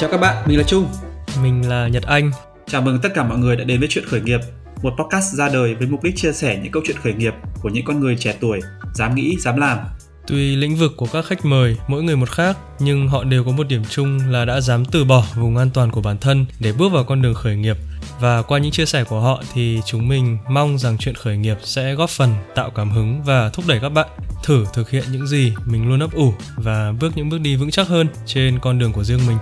chào các bạn, mình là Trung. Mình là Nhật Anh. Chào mừng tất cả mọi người đã đến với Chuyện Khởi nghiệp, một podcast ra đời với mục đích chia sẻ những câu chuyện khởi nghiệp của những con người trẻ tuổi, dám nghĩ, dám làm. Tuy lĩnh vực của các khách mời mỗi người một khác, nhưng họ đều có một điểm chung là đã dám từ bỏ vùng an toàn của bản thân để bước vào con đường khởi nghiệp. Và qua những chia sẻ của họ thì chúng mình mong rằng chuyện khởi nghiệp sẽ góp phần tạo cảm hứng và thúc đẩy các bạn thử thực hiện những gì mình luôn ấp ủ và bước những bước đi vững chắc hơn trên con đường của riêng mình.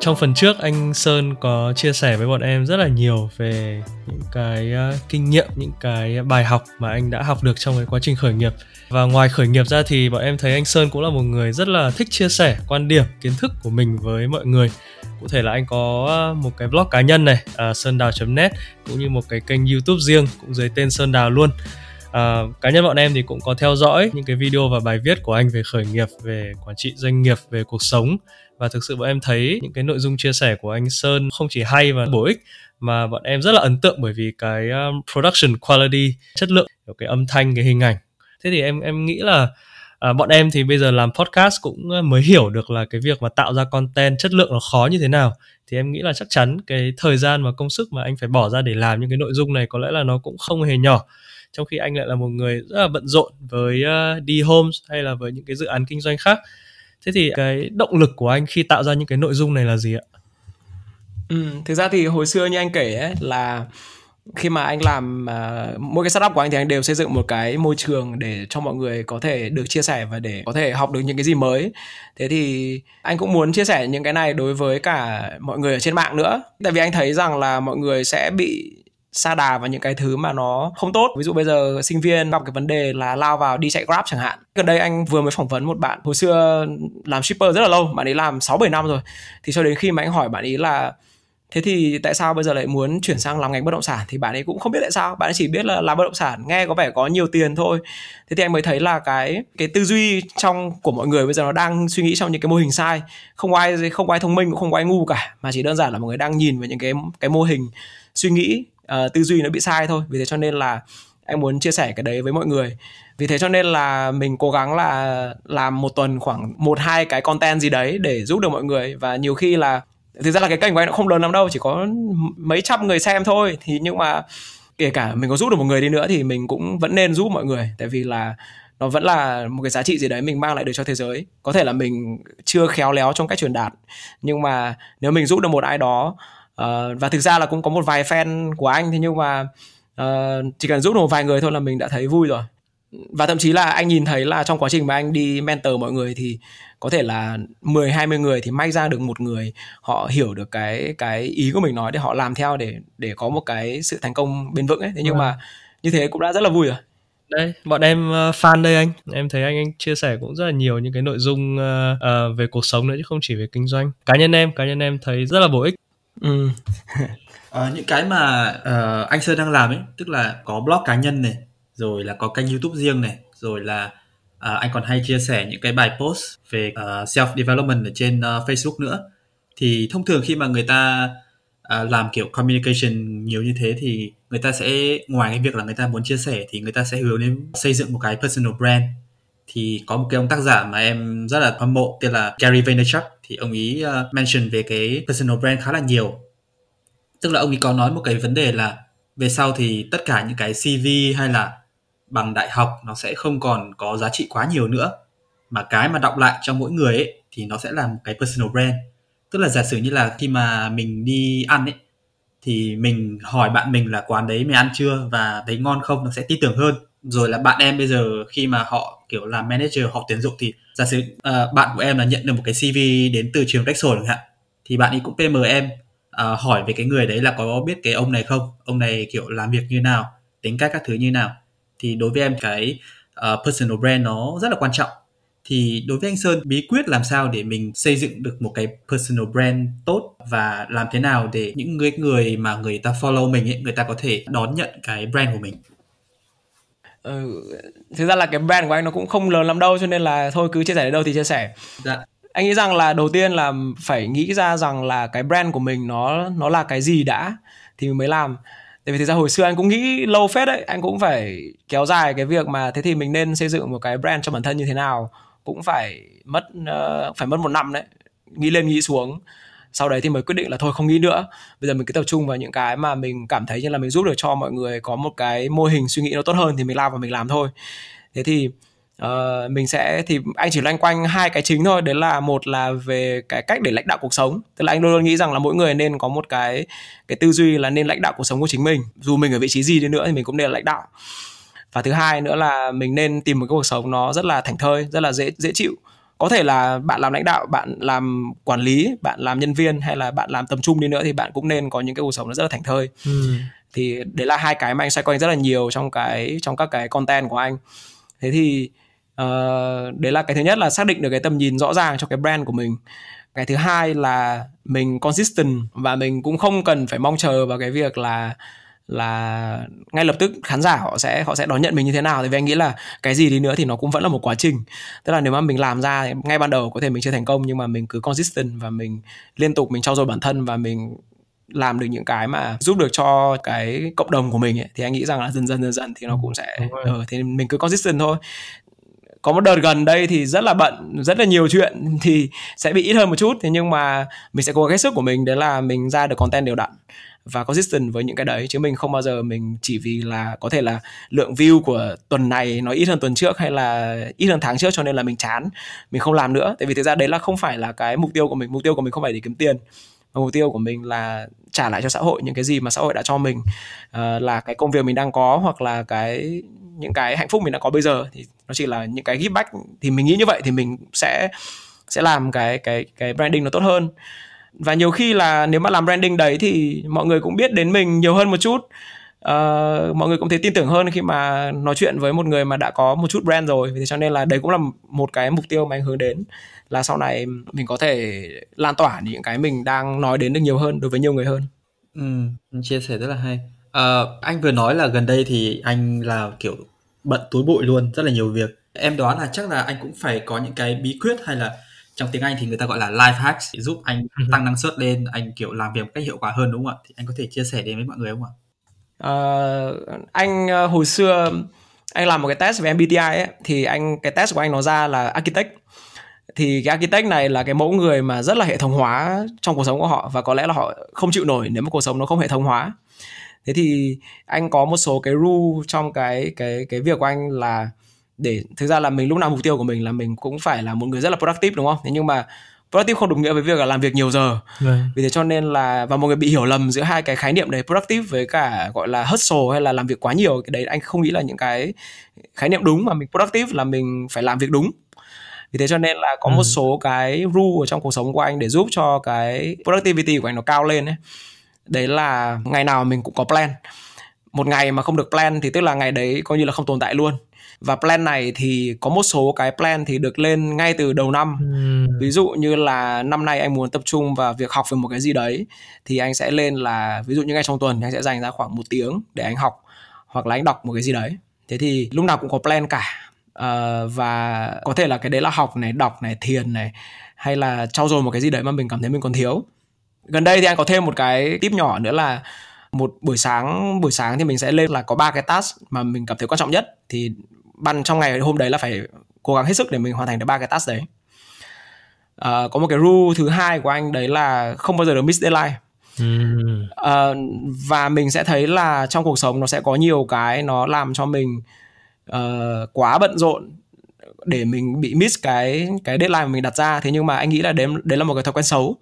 Trong phần trước anh Sơn có chia sẻ với bọn em rất là nhiều về những cái uh, kinh nghiệm, những cái bài học mà anh đã học được trong cái quá trình khởi nghiệp. Và ngoài khởi nghiệp ra thì bọn em thấy anh Sơn cũng là một người rất là thích chia sẻ quan điểm, kiến thức của mình với mọi người. Cụ thể là anh có ờ, một cái blog cá nhân này, uh, sơn đào.net cũng như một cái kênh YouTube riêng cũng dưới tên Sơn Đào luôn à, cá nhân bọn em thì cũng có theo dõi những cái video và bài viết của anh về khởi nghiệp, về quản trị doanh nghiệp, về cuộc sống. Và thực sự bọn em thấy những cái nội dung chia sẻ của anh Sơn không chỉ hay và bổ ích mà bọn em rất là ấn tượng bởi vì cái um, production quality chất lượng cái âm thanh cái hình ảnh. Thế thì em em nghĩ là à, bọn em thì bây giờ làm podcast cũng ờ, mới hiểu được là cái việc mà tạo ra content chất lượng nó khó như thế nào. Thì em nghĩ là chắc chắn cái thời gian và công sức mà anh phải bỏ ra để làm những cái nội dung này có lẽ là nó cũng không hề nhỏ trong khi anh lại là một người rất là bận rộn với uh, đi homes hay là với những cái dự án kinh doanh khác. Thế thì cái động lực của anh khi tạo ra những cái nội dung này là gì ạ? Ừ, thực ra thì hồi xưa như anh kể ấy là khi mà anh làm uh, mỗi cái startup của anh thì anh đều xây dựng một cái môi trường để cho mọi người có thể được chia sẻ và để có thể học được những cái gì mới. Thế thì anh cũng muốn chia sẻ những cái này đối với cả mọi người ở trên mạng nữa. Tại vì anh thấy rằng là mọi người sẽ bị xa đà vào những cái thứ mà nó không tốt. Ví dụ bây giờ sinh viên gặp cái vấn đề là lao vào đi chạy grab chẳng hạn. Gần đây anh vừa mới phỏng vấn một bạn hồi xưa làm shipper rất là lâu, bạn ấy làm sáu bảy năm rồi. Thì cho đến khi mà anh hỏi bạn ấy là, thế thì tại sao bây giờ lại muốn chuyển sang làm ngành bất động sản? Thì bạn ấy cũng không biết tại sao. Bạn ấy chỉ biết là làm bất động sản, nghe có vẻ có nhiều tiền thôi. Thế thì anh mới thấy là cái cái tư duy trong, của mọi người bây giờ nó đang suy nghĩ trong những cái mô hình sai. Không ai không ai thông minh, cũng không ai ngu cả, mà chỉ đơn giản là mọi người đang nhìn vào những cái cái mô hình suy nghĩ uh, tư duy nó bị sai thôi. Vì thế cho nên là em muốn chia sẻ cái đấy với mọi người. Vì thế cho nên là mình cố gắng là làm một tuần khoảng một hai cái content gì đấy để giúp được mọi người. Và nhiều khi là thực ra là cái kênh của anh nó không lớn lắm đâu chỉ có mấy trăm người xem thôi. Thì nhưng mà kể cả mình có giúp được một người đi nữa thì mình cũng vẫn nên giúp mọi người. Tại vì là nó vẫn là một cái giá trị gì đấy mình mang lại được cho thế giới. Có thể là mình chưa khéo léo trong cách truyền đạt nhưng mà nếu mình giúp được một ai đó uh, và thực ra là cũng có một vài fan của anh thế nhưng mà uh, chỉ cần giúp được một vài người thôi là mình đã thấy vui rồi và thậm chí là anh nhìn thấy là trong quá trình mà anh đi mentor mọi người thì có thể là 10 20 người thì may ra được một người họ hiểu được cái cái ý của mình nói để họ làm theo để để có một cái sự thành công bền vững ấy. Thế nhưng ừ. mà như thế cũng đã rất là vui rồi. Đây, bọn em uh, fan đây anh. Em thấy anh anh chia sẻ cũng rất là nhiều những cái nội dung uh, về cuộc sống nữa chứ không chỉ về kinh doanh. Cá nhân em, cá nhân em thấy rất là bổ ích. Ừ. Ờ, những cái mà uh, anh Sơn đang làm ấy, tức là có blog cá nhân này, rồi là có kênh YouTube riêng này, rồi là uh, anh còn hay chia sẻ những cái bài post về uh, self development ở trên uh, Facebook nữa. Thì thông thường khi mà người ta uh, làm kiểu communication nhiều như thế thì người ta sẽ ngoài cái việc là người ta muốn chia sẻ thì người ta sẽ hướng đến xây dựng một cái personal brand thì có một cái ông tác giả mà em rất là hâm mộ tên là Gary Vaynerchuk thì ông ấy uh, ờ, mention về cái personal brand khá là nhiều. Tức là ông ấy có nói một cái vấn đề là về sau thì tất cả những cái CV hay là bằng đại học nó sẽ không còn có giá trị quá nhiều nữa. Mà cái mà đọc lại cho mỗi người ấy thì nó sẽ là một cái personal brand. Tức là giả sử như là khi mà mình đi ăn ấy thì mình hỏi bạn mình là quán đấy mày ăn chưa và thấy ngon không nó sẽ tin tưởng hơn. Rồi là bạn em bây giờ khi mà họ kiểu làm manager hoặc tuyển dụng thì giả sử uh, bạn của em là nhận được một cái CV đến từ trường Rexall chẳng hạn thì bạn ấy cũng PM em uh, hỏi về cái người đấy là có biết cái ông này không? Ông này kiểu làm việc như nào? Tính cách các thứ như nào? Thì đối với em cái uh, personal brand nó rất là quan trọng. Thì đối với anh Sơn bí quyết làm sao để mình xây dựng được một cái personal brand tốt và làm thế nào để những người người mà người ta follow mình ấy người ta có thể đón nhận cái brand của mình? Ừ, thực ra là cái brand của anh nó cũng không lớn lắm đâu cho nên là thôi cứ chia sẻ đến đâu thì chia sẻ. Dạ. anh nghĩ rằng là đầu tiên là phải nghĩ ra rằng là cái brand của mình nó nó là cái gì đã thì mới làm. Tại vì thực ra hồi xưa anh cũng nghĩ lâu phết đấy anh cũng phải kéo dài cái việc mà thế thì mình nên xây dựng một cái brand cho bản thân như thế nào cũng phải mất uh, phải mất một năm đấy nghĩ lên nghĩ xuống sau đấy thì mới quyết định là thôi không nghĩ nữa. Bây giờ mình cứ tập trung vào những cái mà mình cảm thấy như là mình giúp được cho mọi người có một cái mô hình suy nghĩ nó tốt hơn thì mình lao và mình làm thôi. Thế thì uh, mình sẽ thì anh chỉ loanh quanh hai cái chính thôi. Đấy là một là về cái cách để lãnh đạo cuộc sống. Tức là anh luôn luôn nghĩ rằng là mỗi người nên có một cái cái tư duy là nên lãnh đạo cuộc sống của chính mình. Dù mình ở vị trí gì đi nữa thì mình cũng nên là lãnh đạo. Và thứ hai nữa là mình nên tìm một cái cuộc sống nó rất là thành thơi rất là dễ dễ chịu có thể là bạn làm lãnh đạo bạn làm quản lý bạn làm nhân viên hay là bạn làm tầm trung đi nữa thì bạn cũng nên có những cái cuộc sống nó rất là thành thơi. Ừ. thì đấy là hai cái mà anh xoay quanh rất là nhiều trong cái trong các cái content của anh. Thế thì uh, đấy là cái thứ nhất là xác định được cái tầm nhìn rõ ràng cho cái brand của mình. Cái thứ hai là mình consistent và mình cũng không cần phải mong chờ vào cái việc là là ngay lập tức khán giả họ sẽ họ sẽ đón nhận mình như thế nào. Thì anh nghĩ là cái gì đi nữa thì nó cũng vẫn là một quá trình. Tức là nếu mà mình làm ra ngay ban đầu có thể mình chưa thành công nhưng mà mình cứ consistent và mình liên tục mình trau dồi bản thân và mình làm được những cái mà giúp được cho cái cộng đồng của mình ấy, thì anh nghĩ rằng là dần dần dần dần thì nó cũng sẽ ờ, thì mình cứ consistent thôi. Có một đợt gần đây thì rất là bận rất là nhiều chuyện thì sẽ bị ít hơn một chút. Thế nhưng mà mình sẽ cố gắng hết sức của mình đấy là mình ra được content đều đặn và consistent với những cái đấy chứ mình không bao giờ mình chỉ vì là có thể là lượng view của tuần này nó ít hơn tuần trước hay là ít hơn tháng trước cho nên là mình chán mình không làm nữa. Tại vì thực ra đấy là không phải là cái mục tiêu của mình mục tiêu của mình không phải để kiếm tiền mà mục tiêu của mình là trả lại cho xã hội những cái gì mà xã hội đã cho mình. Uh, là cái công việc mình đang có hoặc là cái những cái hạnh phúc mình đã có bây giờ thì nó chỉ là những cái give back. Thì mình nghĩ như vậy thì mình sẽ sẽ làm cái cái cái branding nó tốt hơn và nhiều khi là nếu mà làm branding đấy thì mọi người cũng biết đến mình nhiều hơn một chút. Uh, mọi người cũng thấy tin tưởng hơn khi mà nói chuyện với một người mà đã có một chút brand rồi. Thế cho nên là đấy cũng là một cái mục tiêu mà anh hướng đến là sau này mình có thể lan tỏa những cái mình đang nói đến được nhiều hơn đối với nhiều người hơn. Ừ chia sẻ rất là hay. Uh, anh vừa nói là gần đây thì anh là kiểu bận túi bụi luôn rất là nhiều việc. Em đoán là chắc là anh cũng phải có những cái bí quyết hay là trong tiếng Anh thì người ta gọi là life hacks để giúp anh ừ. tăng năng suất lên anh kiểu làm việc một cách hiệu quả hơn đúng không ạ? Thì anh có thể chia sẻ đến với mọi người không ạ? Uh, anh uh, hồi xưa anh làm một cái test về MBTI ấy thì anh cái test của anh nó ra là architect. Thì cái architect này là cái mẫu người mà rất là hệ thống hóa trong cuộc sống của họ và có lẽ là họ không chịu nổi nếu mà cuộc sống nó không hệ thống hóa. Thế thì anh có một số cái rule trong cái cái cái việc của anh là để thực ra là mình lúc nào mục tiêu của mình là mình cũng phải là một người rất là productive đúng không? Thế nhưng mà productive không đồng nghĩa với việc là làm việc nhiều giờ. Right. vì thế cho nên là và mọi người bị hiểu lầm giữa hai cái khái niệm đấy productive với cả gọi là hustle hay là làm việc quá nhiều cái đấy anh không nghĩ là những cái khái niệm đúng mà mình productive là mình phải làm việc đúng. Vì thế cho nên là có ừ. một số cái rule ở trong cuộc sống của anh để giúp cho cái productivity của anh nó cao lên ấy. Đấy là ngày nào mình cũng có plan. Một ngày mà không được plan thì tức là ngày đấy coi như là không tồn tại luôn và plan này thì có một số cái plan thì được lên ngay từ đầu năm. Ừ. ví dụ như là năm nay anh muốn tập trung vào việc học về một cái gì đấy thì anh sẽ lên là ví dụ như ngay trong tuần anh sẽ dành ra khoảng một tiếng để anh học hoặc là anh đọc một cái gì đấy. Thế thì lúc nào cũng có plan cả. Uh, và có thể là cái đấy là học này đọc này thiền này hay là trau dồi một cái gì đấy mà mình cảm thấy mình còn thiếu. Gần đây thì anh có thêm một cái tip nhỏ nữa là một buổi sáng buổi sáng thì mình sẽ lên là có ba cái task mà mình cảm thấy quan trọng nhất. Thì ban trong ngày hôm đấy là phải cố gắng hết sức để mình hoàn thành được ba cái task đấy. Uh, có một cái rule thứ hai của anh đấy là không bao giờ được miss deadline. Uh, và mình sẽ thấy là trong cuộc sống nó sẽ có nhiều cái nó làm cho mình uh, quá bận rộn để mình bị miss cái cái deadline mà mình đặt ra. Thế nhưng mà anh nghĩ là đấy đấy là một cái thói quen xấu.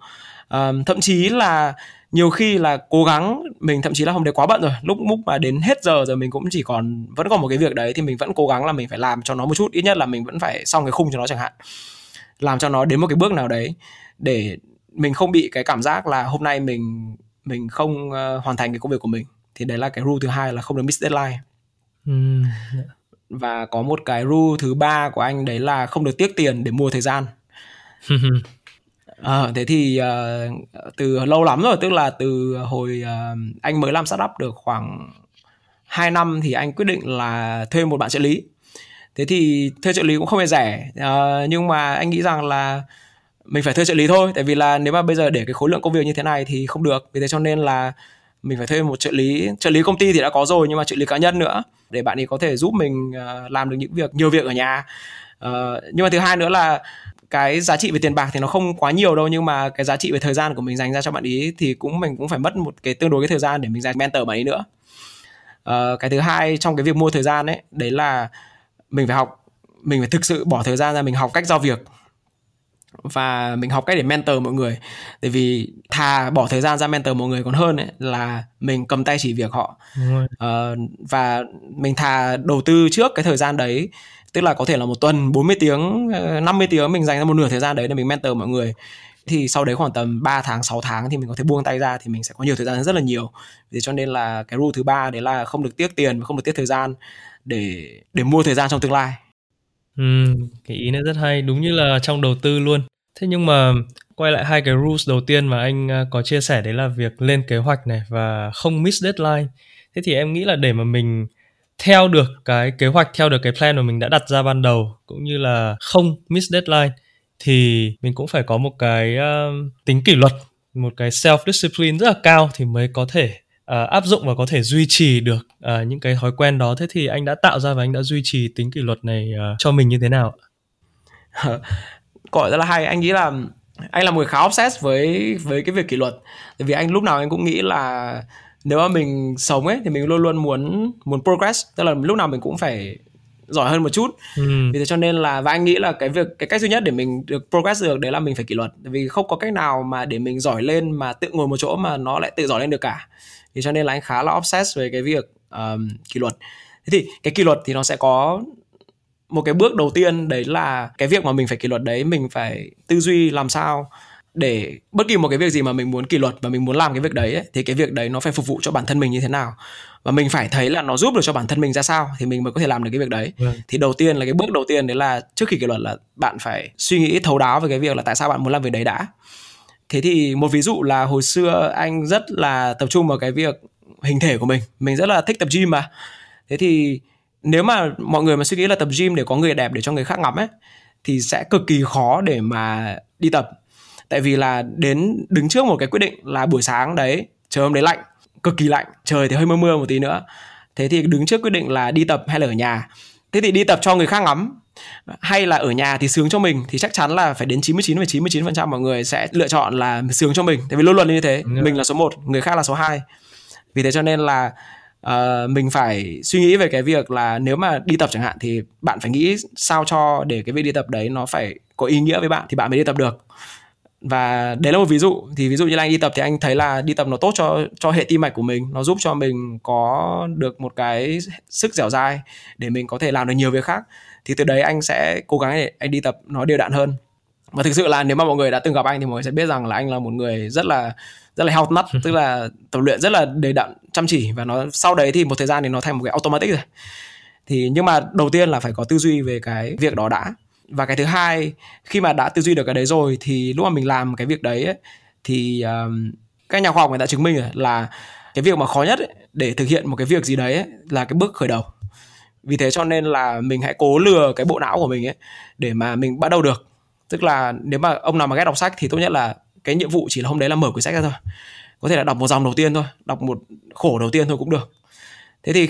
Uh, thậm chí là nhiều khi là cố gắng mình thậm chí là hôm đấy quá bận rồi lúc lúc mà đến hết giờ rồi mình cũng chỉ còn vẫn còn một cái việc đấy thì mình vẫn cố gắng là mình phải làm cho nó một chút ít nhất là mình vẫn phải xong cái khung cho nó chẳng hạn. Làm cho nó đến một cái bước nào đấy để mình không bị cái cảm giác là hôm nay mình mình không uh, hoàn thành cái công việc của mình. Thì đấy là cái rule thứ hai là không được miss deadline. Mm. và có một cái rule thứ ba của anh đấy là không được tiếc tiền để mua thời gian À, thế thì uh, từ lâu lắm rồi tức là từ hồi uh, anh mới làm startup được khoảng 2 năm thì anh quyết định là thuê một bạn trợ lý. Thế thì thuê trợ lý cũng không hề rẻ uh, nhưng mà anh nghĩ rằng là mình phải thuê trợ lý thôi tại vì là nếu mà bây giờ để cái khối lượng công việc như thế này thì không được. Vì thế cho nên là mình phải thuê một trợ lý. Trợ lý công ty thì đã có rồi nhưng mà trợ lý cá nhân nữa để bạn ấy có thể giúp mình uh, làm được những việc nhiều việc ở nhà. Uh, nhưng mà thứ hai nữa là cái giá trị về tiền bạc thì nó không quá nhiều đâu nhưng mà cái giá trị về thời gian của mình dành ra cho bạn ý thì cũng mình cũng phải mất một cái tương đối cái thời gian để mình dành mentor bạn ấy nữa. Uh, cái thứ hai trong cái việc mua thời gian ấy đấy là mình phải học mình phải thực sự bỏ thời gian ra mình học cách giao việc. Và mình học cách để mentor mọi người. Tại vì thà bỏ thời gian ra mentor mọi người còn hơn ấy là mình cầm tay chỉ việc họ. Uh, và mình thà đầu tư trước cái thời gian đấy tức là có thể là một tuần 40 tiếng ờ, 50 tiếng mình dành ra một nửa thời gian đấy để mình mentor mọi người thì sau đấy khoảng tầm 3 tháng 6 tháng thì mình có thể buông tay ra thì mình sẽ có nhiều thời gian rất là nhiều vì cho nên là cái rule thứ ba đấy là không được tiếc tiền và không được tiếc thời gian để để mua thời gian trong tương lai Ừ, cái ý này rất hay, đúng như là trong đầu tư luôn. Thế nhưng mà quay lại hai cái rules đầu tiên mà anh ờ, có chia sẻ đấy là việc lên kế hoạch này và không miss deadline. Thế thì em nghĩ là để mà mình theo được cái kế hoạch, theo được cái plan mà mình đã đặt ra ban đầu cũng như là không miss deadline thì mình cũng phải có một cái uh, tính kỷ luật, một cái self discipline rất là cao thì mới có thể uh, áp dụng và có thể duy trì được uh, những cái thói quen đó. Thế thì anh đã tạo ra và anh đã duy trì tính kỷ luật này uh, cho mình như thế nào gọi rất là hay. Anh nghĩ là anh là một người khá obsessed với với cái việc kỷ luật. Tại vì anh lúc nào anh cũng nghĩ là nếu mà mình sống ấy thì mình luôn luôn muốn muốn progress. Tức là lúc nào mình cũng phải giỏi hơn một chút. Ừ. vì thế cho nên là và anh nghĩ là cái việc cái cách duy nhất để mình được progress được đấy là mình phải kỷ luật. Vì không có cách nào mà để mình giỏi lên mà tự ngồi một chỗ mà nó lại tự giỏi lên được cả. Thì cho nên là anh khá là obsessed về cái việc um, kỷ luật. Thế thì cái kỷ luật thì nó sẽ có một cái bước đầu tiên đấy là cái việc mà mình phải kỷ luật đấy mình phải tư duy làm sao để bất kỳ một cái việc gì mà mình muốn kỷ luật và mình muốn làm cái việc đấy ấy, thì cái việc đấy nó phải phục vụ cho bản thân mình như thế nào. Và mình phải thấy là nó giúp được cho bản thân mình ra sao thì mình mới có thể làm được cái việc đấy. Ừ. thì đầu tiên là cái bước đầu tiên đấy là trước khi kỷ luật là bạn phải suy nghĩ thấu đáo về cái việc là tại sao bạn muốn làm việc đấy đã. Thế thì một ví dụ là hồi xưa anh rất là tập trung vào cái việc hình thể của mình mình rất là thích tập gym mà. Thế thì nếu mà mọi người mà suy nghĩ là tập gym để có người đẹp để cho người khác ngắm ấy thì sẽ cực kỳ khó để mà đi tập tại vì là đến đứng trước một cái quyết định là buổi sáng đấy trời hôm đấy lạnh cực kỳ lạnh trời thì hơi mưa mưa một tí nữa. Thế thì đứng trước quyết định là đi tập hay là ở nhà? Thế thì đi tập cho người khác ngắm. Hay là ở nhà thì sướng cho mình thì chắc chắn là phải đến 99 99 phần trăm mọi người sẽ lựa chọn là sướng cho mình. Tại vì luôn luôn như thế ừ. mình là số 1 người khác là số 2 vì thế cho nên là uh, mình phải suy nghĩ về cái việc là nếu mà đi tập chẳng hạn thì bạn phải nghĩ sao cho để cái việc đi tập đấy nó phải có ý nghĩa với bạn thì bạn mới đi tập được và đấy là một ví dụ. Thì ví dụ như là anh đi tập thì anh thấy là đi tập nó tốt cho cho hệ tim mạch của mình. Nó giúp cho mình có được một cái sức dẻo dai để mình có thể làm được nhiều việc khác. Thì từ đấy anh sẽ cố gắng để anh đi tập nó đều đặn hơn. Và thực sự là nếu mà mọi người đã từng gặp anh thì mọi người sẽ biết rằng là anh là một người rất là rất là health nut. Tức là tập luyện rất là đều đặn chăm chỉ. Và nó sau đấy thì một thời gian thì nó thành một cái automatic rồi. Thì nhưng mà đầu tiên là phải có tư duy về cái việc đó đã và cái thứ hai khi mà đã tư duy được cái đấy rồi thì lúc mà mình làm cái việc đấy ấy, thì um, các nhà khoa học người ta chứng minh là cái việc mà khó nhất ấy, để thực hiện một cái việc gì đấy ấy, là cái bước khởi đầu. Vì thế cho nên là mình hãy cố lừa cái bộ não của mình ấy để mà mình bắt đầu được. Tức là nếu mà ông nào mà ghét đọc sách thì tốt nhất là cái nhiệm vụ chỉ là hôm đấy là mở quyển sách ra thôi. Có thể là đọc một dòng đầu tiên thôi đọc một khổ đầu tiên thôi cũng được thế thì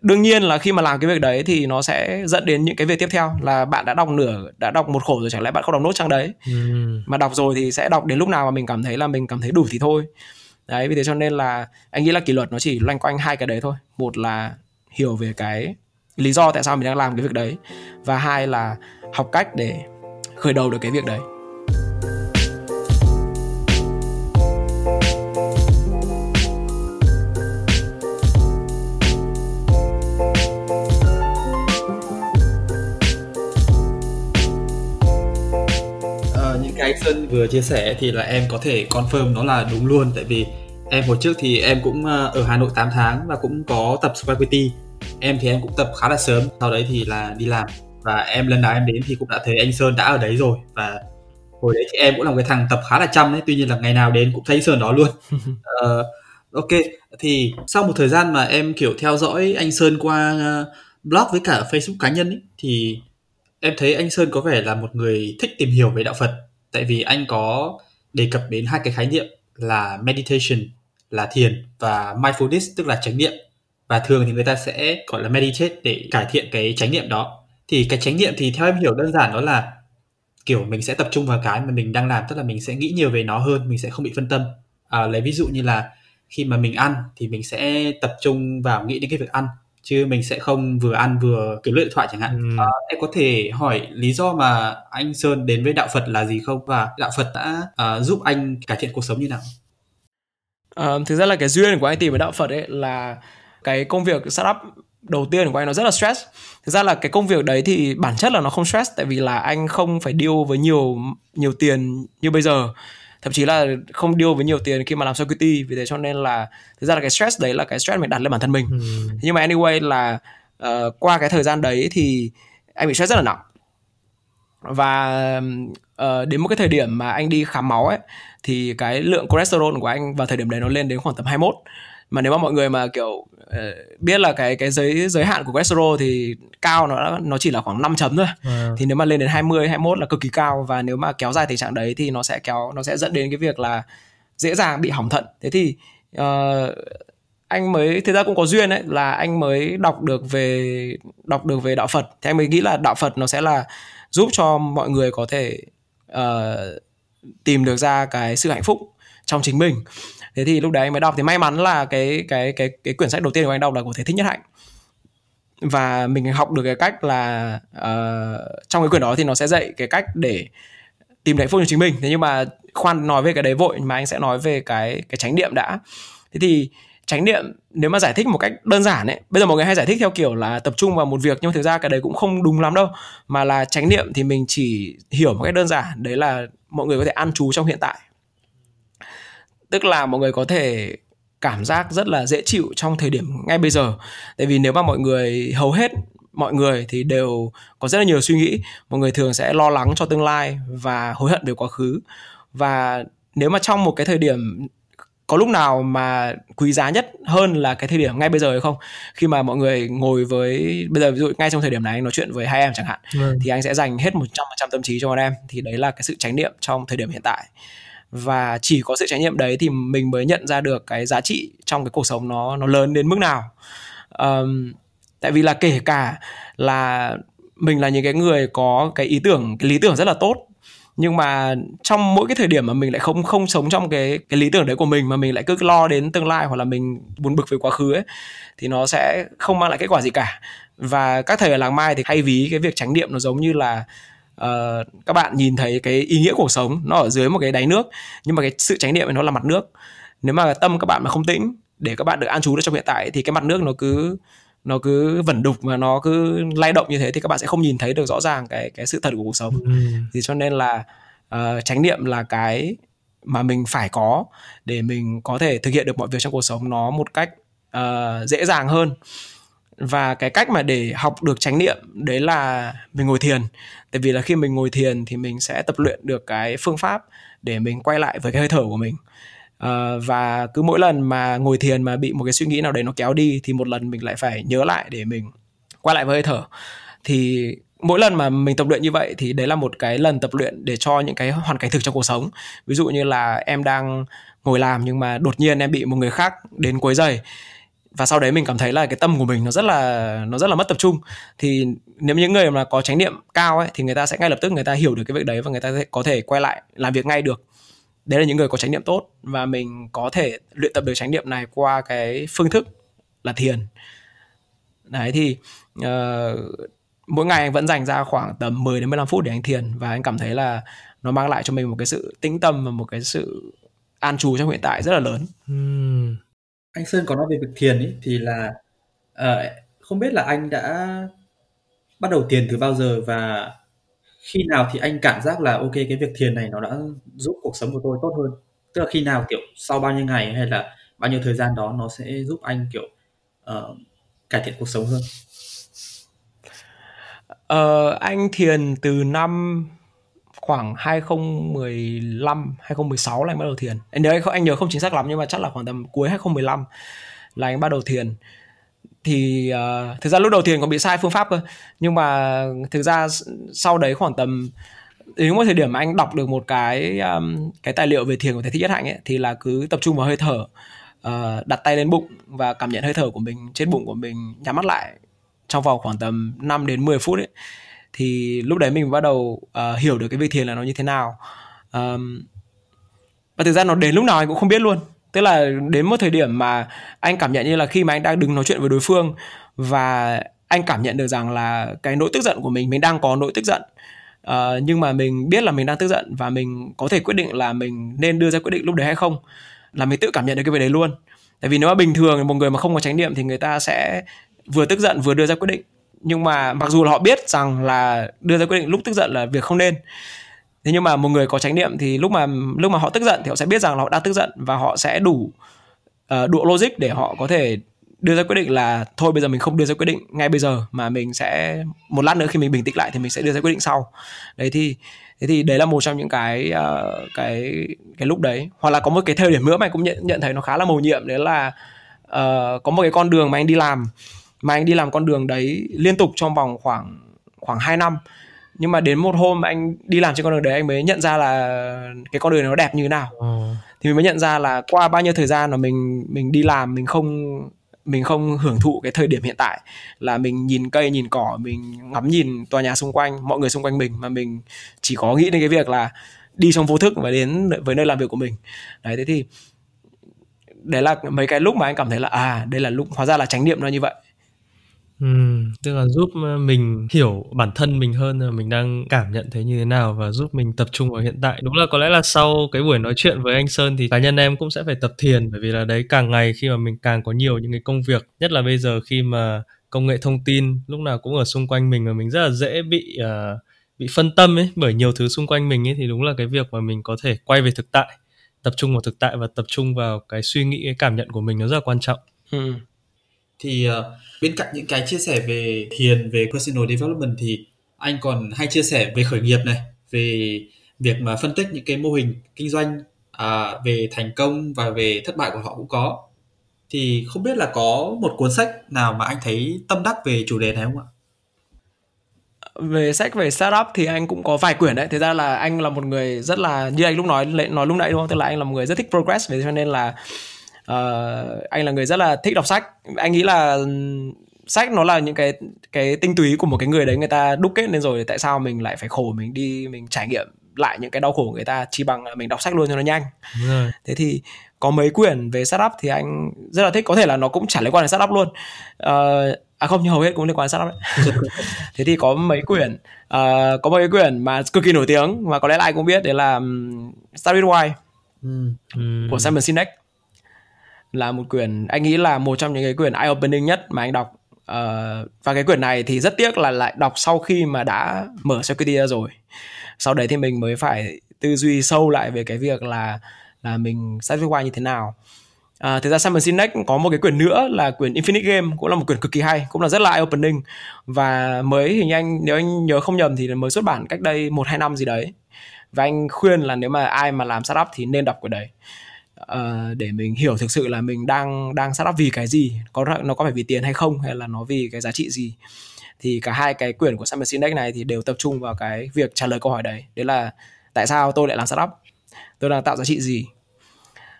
đương nhiên là khi mà làm cái việc đấy thì nó sẽ dẫn đến những cái việc tiếp theo là bạn đã đọc nửa đã đọc một khổ rồi chẳng lẽ bạn không đọc nốt trang đấy? Ừ. mà đọc rồi thì sẽ đọc đến lúc nào mà mình cảm thấy là mình cảm thấy đủ thì thôi. Đấy vì thế cho nên là anh nghĩ là kỷ luật nó chỉ loanh quanh hai cái đấy thôi. Một là hiểu về cái lý do tại sao mình đang làm cái việc đấy và hai là học cách để khởi đầu được cái việc đấy ờ, Sơn vừa chia sẻ thì là em có thể confirm nó là đúng luôn. Tại vì em hồi trước thì em cũng ờ, ở Hà Nội 8 tháng và cũng có tập Square em thì em cũng tập khá là sớm sau đấy thì là đi làm. Và em lần nào em đến thì cũng đã thấy anh Sơn đã ở đấy rồi. Và hồi đấy thì em cũng là một cái thằng tập khá là chăm đấy tuy nhiên là ngày nào đến cũng thấy Sơn đó luôn. Uh, ok thì sau một thời gian mà em kiểu theo dõi anh Sơn qua uh, blog với cả Facebook cá nhân ấy, thì em thấy anh Sơn có vẻ là một người thích tìm hiểu về đạo Phật tại vì anh có đề cập đến hai cái khái niệm là meditation là thiền và mindfulness tức là chánh niệm. Và thường thì người ta sẽ gọi là meditate để cải thiện cái chánh niệm đó. Thì cái chánh niệm thì theo em hiểu đơn giản đó là kiểu mình sẽ tập trung vào cái mà mình đang làm tức là mình sẽ nghĩ nhiều về nó hơn mình sẽ không bị phân tâm. À, lấy ví dụ như là khi mà mình ăn thì mình sẽ tập trung vào nghĩ đến cái việc ăn chứ mình sẽ không vừa ăn vừa kiếm lướt điện thoại chẳng hạn. Ừ. à, em có thể hỏi lý do mà anh Sơn đến với đạo Phật là gì không? Và đạo Phật đã uh, giúp anh cải thiện cuộc sống như nào? À, thực ra là cái duyên của anh tìm với đạo Phật ấy là cái công việc startup đầu tiên của anh nó rất là stress. Thực ra là cái công việc đấy thì bản chất là nó không stress tại vì là anh không phải deal với nhiều nhiều tiền như bây giờ thậm chí là không deal với nhiều tiền khi mà làm security vì thế cho nên là thực ra là cái stress đấy là cái stress mình đặt lên bản thân mình. Ừ. nhưng mà anyway là uh, qua cái thời gian đấy thì anh bị stress rất là nặng. Và uh, đến một cái thời điểm mà anh đi khám máu ấy thì cái lượng cholesterol của anh vào thời điểm đấy nó lên đến khoảng tầm 21 mà nếu mà mọi người mà kiểu Ờ, biết là cái cái giới giới hạn của cholesterol thì cao nó nó chỉ là khoảng 5 chấm thôi. À. Thì nếu mà lên đến 20 21 là cực kỳ cao và nếu mà kéo dài tình trạng đấy thì nó sẽ kéo nó sẽ dẫn đến cái việc là dễ dàng bị hỏng thận. Thế thì uh, anh mới thực ra cũng có duyên đấy là anh mới đọc được về đọc được về đạo Phật thì anh mới nghĩ là đạo Phật nó sẽ là giúp cho mọi người có thể uh, tìm được ra cái sự hạnh phúc trong chính mình thế thì lúc đấy anh mới đọc. Thì may mắn là cái cái cái cái quyển sách đầu tiên của anh đọc là của thầy thích nhất hạnh. Và mình học được cái cách là uh, trong cái quyển đó thì nó sẽ dạy cái cách để tìm hạnh phúc cho chính mình. Thế nhưng mà khoan nói về cái đấy vội mà anh sẽ nói về cái cái chánh niệm đã. Thế thì chánh niệm nếu mà giải thích một cách đơn giản ấy bây giờ mọi người hay giải thích theo kiểu là tập trung vào một việc nhưng thực ra cái đấy cũng không đúng lắm đâu. Mà là chánh niệm thì mình chỉ hiểu một cách đơn giản. Đấy là mọi người có thể an trú trong hiện tại tức là mọi người có thể cảm giác rất là dễ chịu trong thời điểm ngay bây giờ. Tại vì nếu mà mọi người hầu hết mọi người thì đều có rất là nhiều suy nghĩ. Mọi người thường sẽ lo lắng cho tương lai và hối hận về quá khứ. Và nếu mà trong một cái thời điểm có lúc nào mà quý giá nhất hơn là cái thời điểm ngay bây giờ hay không khi mà mọi người ngồi với bây giờ ví dụ ngay trong thời điểm này anh nói chuyện với hai em chẳng hạn ừ. thì anh sẽ dành hết một trăm phần trăm tâm trí cho bọn em. Thì đấy là cái sự tránh niệm trong thời điểm hiện tại và chỉ có sự trải nghiệm đấy thì mình mới nhận ra được cái giá trị trong cái cuộc sống nó nó lớn đến mức nào. Um, tại vì là kể cả là mình là những cái người có cái ý tưởng cái lý tưởng rất là tốt nhưng mà trong mỗi cái thời điểm mà mình lại không không sống trong cái cái lý tưởng đấy của mình mà mình lại cứ lo đến tương lai hoặc là mình buồn bực về quá khứ ấy thì nó sẽ không mang lại kết quả gì cả. Và các thầy ở làng mai thì hay ví cái việc tránh niệm nó giống như là uh, các bạn nhìn thấy cái ý nghĩa cuộc sống nó ở dưới một cái đáy nước nhưng mà cái sự chánh niệm nó là mặt nước. Nếu mà tâm các bạn mà không tĩnh để các bạn được an trú được trong hiện tại thì cái mặt nước nó cứ nó cứ vẩn đục và nó cứ lay động như thế thì các bạn sẽ không nhìn thấy được rõ ràng cái cái sự thật của cuộc sống. Ừ. thì cho nên là uh, chánh niệm là cái mà mình phải có để mình có thể thực hiện được mọi việc trong cuộc sống nó một cách uh, dễ dàng hơn và cái cách mà để học được chánh niệm đấy là mình ngồi thiền. Tại vì là khi mình ngồi thiền thì mình sẽ tập luyện được cái phương pháp để mình quay lại với cái hơi thở của mình. Uh, và cứ mỗi lần mà ngồi thiền mà bị một cái suy nghĩ nào đấy nó kéo đi thì một lần mình lại phải nhớ lại để mình quay lại với hơi thở. Thì mỗi lần mà mình tập luyện như vậy thì đấy là một cái lần tập luyện để cho những cái hoàn cảnh thực trong cuộc sống. Ví dụ như là em đang ngồi làm nhưng mà đột nhiên em bị một người khác đến quấy giày và sau đấy mình cảm thấy là cái tâm của mình nó rất là nó rất là mất tập trung. Thì nếu những người mà có chánh niệm cao ấy thì người ta sẽ ngay lập tức người ta hiểu được cái việc đấy và người ta có thể quay lại làm việc ngay được. Đấy là những người có chánh niệm tốt và mình có thể luyện tập được chánh niệm này qua cái phương thức là thiền. Đấy thì uh, mỗi ngày anh vẫn dành ra khoảng tầm 10 đến 15 phút để anh thiền và anh cảm thấy là nó mang lại cho mình một cái sự tĩnh tâm và một cái sự an trú trong hiện tại rất là lớn. Hmm anh Sơn có nói về việc thiền ấy thì là uh, không biết là anh đã bắt đầu thiền từ bao giờ và khi nào thì anh cảm giác là ok cái việc thiền này nó đã giúp cuộc sống của tôi tốt hơn? Tức là khi nào kiểu sau bao nhiêu ngày hay là bao nhiêu thời gian đó nó sẽ giúp anh kiểu uh, cải thiện cuộc sống hơn? Uh, anh thiền từ năm khoảng 2015 2016 là anh bắt đầu thiền. Anh nhớ anh nhớ không chính xác lắm nhưng mà chắc là khoảng tầm cuối 2015 là anh bắt đầu thiền. Thì uh, thực ra lúc đầu thiền còn bị sai phương pháp cơ nhưng mà thực ra sau đấy khoảng tầm đến một thời điểm mà anh đọc được một cái um, cái tài liệu về thiền của thầy thích nhất hạnh ấy thì là cứ tập trung vào hơi thở uh, đặt tay lên bụng và cảm nhận hơi thở của mình trên bụng của mình nhắm mắt lại trong vòng khoảng tầm 5 đến 10 phút ấy thì lúc đấy mình bắt đầu uh, hiểu được cái việc thiền là nó như thế nào. Um, và thực ra nó đến lúc nào anh cũng không biết luôn. Tức là đến một thời điểm mà anh cảm nhận như là khi mà anh đang đứng nói chuyện với đối phương và anh cảm nhận được rằng là cái nỗi tức giận của mình mình đang có nỗi tức giận. Uh, nhưng mà mình biết là mình đang tức giận và mình có thể quyết định là mình nên đưa ra quyết định lúc đấy hay không là mình tự cảm nhận được cái việc đấy luôn. Tại vì nếu mà bình thường một người mà không có chánh niệm thì người ta sẽ vừa tức giận vừa đưa ra quyết định nhưng mà mặc dù là họ biết rằng là đưa ra quyết định lúc tức giận là việc không nên thế nhưng mà một người có chánh niệm thì lúc mà lúc mà họ tức giận thì họ sẽ biết rằng là họ đang tức giận và họ sẽ đủ ờ, uh, đủ logic để họ có thể đưa ra quyết định là thôi bây giờ mình không đưa ra quyết định ngay bây giờ mà mình sẽ một lát nữa khi mình bình tĩnh lại thì mình sẽ đưa ra quyết định sau. Đấy thì thế thì đấy là một trong những cái uh, cái cái lúc đấy. Hoặc là có một cái thời điểm nữa mà anh cũng nhận nhận thấy nó khá là mầu nhiệm đấy là uh, có một cái con đường mà anh đi làm mà anh đi làm con đường đấy liên tục trong vòng khoảng khoảng 2 năm. Nhưng mà đến một hôm anh đi làm trên con đường đấy anh mới nhận ra là cái con đường nó đẹp như thế nào. Ừ. thì mình mới nhận ra là qua bao nhiêu thời gian mà mình mình đi làm mình không mình không hưởng thụ cái thời điểm hiện tại. Là mình nhìn cây nhìn cỏ mình ngắm nhìn tòa nhà xung quanh mọi người xung quanh mình. Mà mình chỉ có nghĩ đến cái việc là đi trong vô thức và đến với nơi làm việc của mình. Đấy thế thì đấy là mấy cái lúc mà anh cảm thấy là à đây là lúc hóa ra là chánh niệm nó như vậy Ừ, tức là giúp ờ, mình hiểu bản thân mình hơn là mình đang cảm nhận thấy như thế nào và giúp mình tập trung vào hiện tại. Đúng là có lẽ là sau cái buổi nói chuyện với anh Sơn thì cá nhân em cũng sẽ phải tập thiền bởi vì là đấy càng ngày khi mà mình càng có nhiều những cái công việc, nhất là bây giờ khi mà công nghệ thông tin lúc nào cũng ở xung quanh mình và mình rất là dễ bị uh, bị phân tâm ấy bởi nhiều thứ xung quanh mình ấy thì đúng là cái việc mà mình có thể quay về thực tại, tập trung vào thực tại và tập trung vào cái suy nghĩ cái cảm nhận của mình nó rất là quan trọng. Ừ thì uh, bên cạnh những cái chia sẻ về thiền về personal development thì anh còn hay chia sẻ về khởi nghiệp này về việc mà phân tích những cái mô hình kinh doanh à, về thành công và về thất bại của họ cũng có thì không biết là có một cuốn sách nào mà anh thấy tâm đắc về chủ đề này không ạ? Về sách về startup thì anh cũng có vài quyển đấy. Thực ra là anh là một người rất là như anh lúc nói nói lúc nãy đúng không? Tức là anh là một người rất thích progress vì cho nên là uh, anh là người rất là thích đọc sách. Anh nghĩ là sách nó là những cái cái tinh túy của một cái người đấy người ta đúc kết lên rồi tại sao mình lại phải khổ mình đi mình trải nghiệm lại những cái đau khổ của người ta chỉ bằng là mình đọc sách luôn cho nó nhanh. Rồi. thế thì có mấy quyển về startup thì anh rất là thích có thể là nó cũng chẳng liên quan đến startup luôn. Uh, à không nhưng hầu hết cũng liên quan đến startup đấy thế thì có mấy quyển uh, có cái quyển mà cực kỳ nổi tiếng mà có lẽ là ai cũng biết đấy là um, Start with Why ừ. của Simon Sinek là một quyển anh nghĩ là một trong những cái quyển eye opening nhất mà anh đọc. Uh, và cái quyển này thì rất tiếc là lại đọc sau khi mà đã mở Wikipedia rồi. Sau đấy thì mình mới phải tư duy sâu lại về cái việc là là mình start with như thế nào. À, thực ra Simon Sinek có một cái quyển nữa là quyển Infinite Game cũng là một quyển cực kỳ hay cũng là rất là eye opening. Và mới hình anh nếu anh nhớ không nhầm thì mới xuất bản cách đây một hai năm gì đấy. Và anh khuyên là nếu mà ai mà làm startup thì nên đọc quyển đấy uh, để mình hiểu thực sự là mình đang đang startup vì cái gì có nó có phải vì tiền hay không hay là nó vì cái giá trị gì. Thì cả hai cái quyển của Simon Sinek này thì đều tập trung vào cái việc trả lời câu hỏi đấy. Đấy là tại sao tôi lại làm startup tôi đang tạo giá trị gì?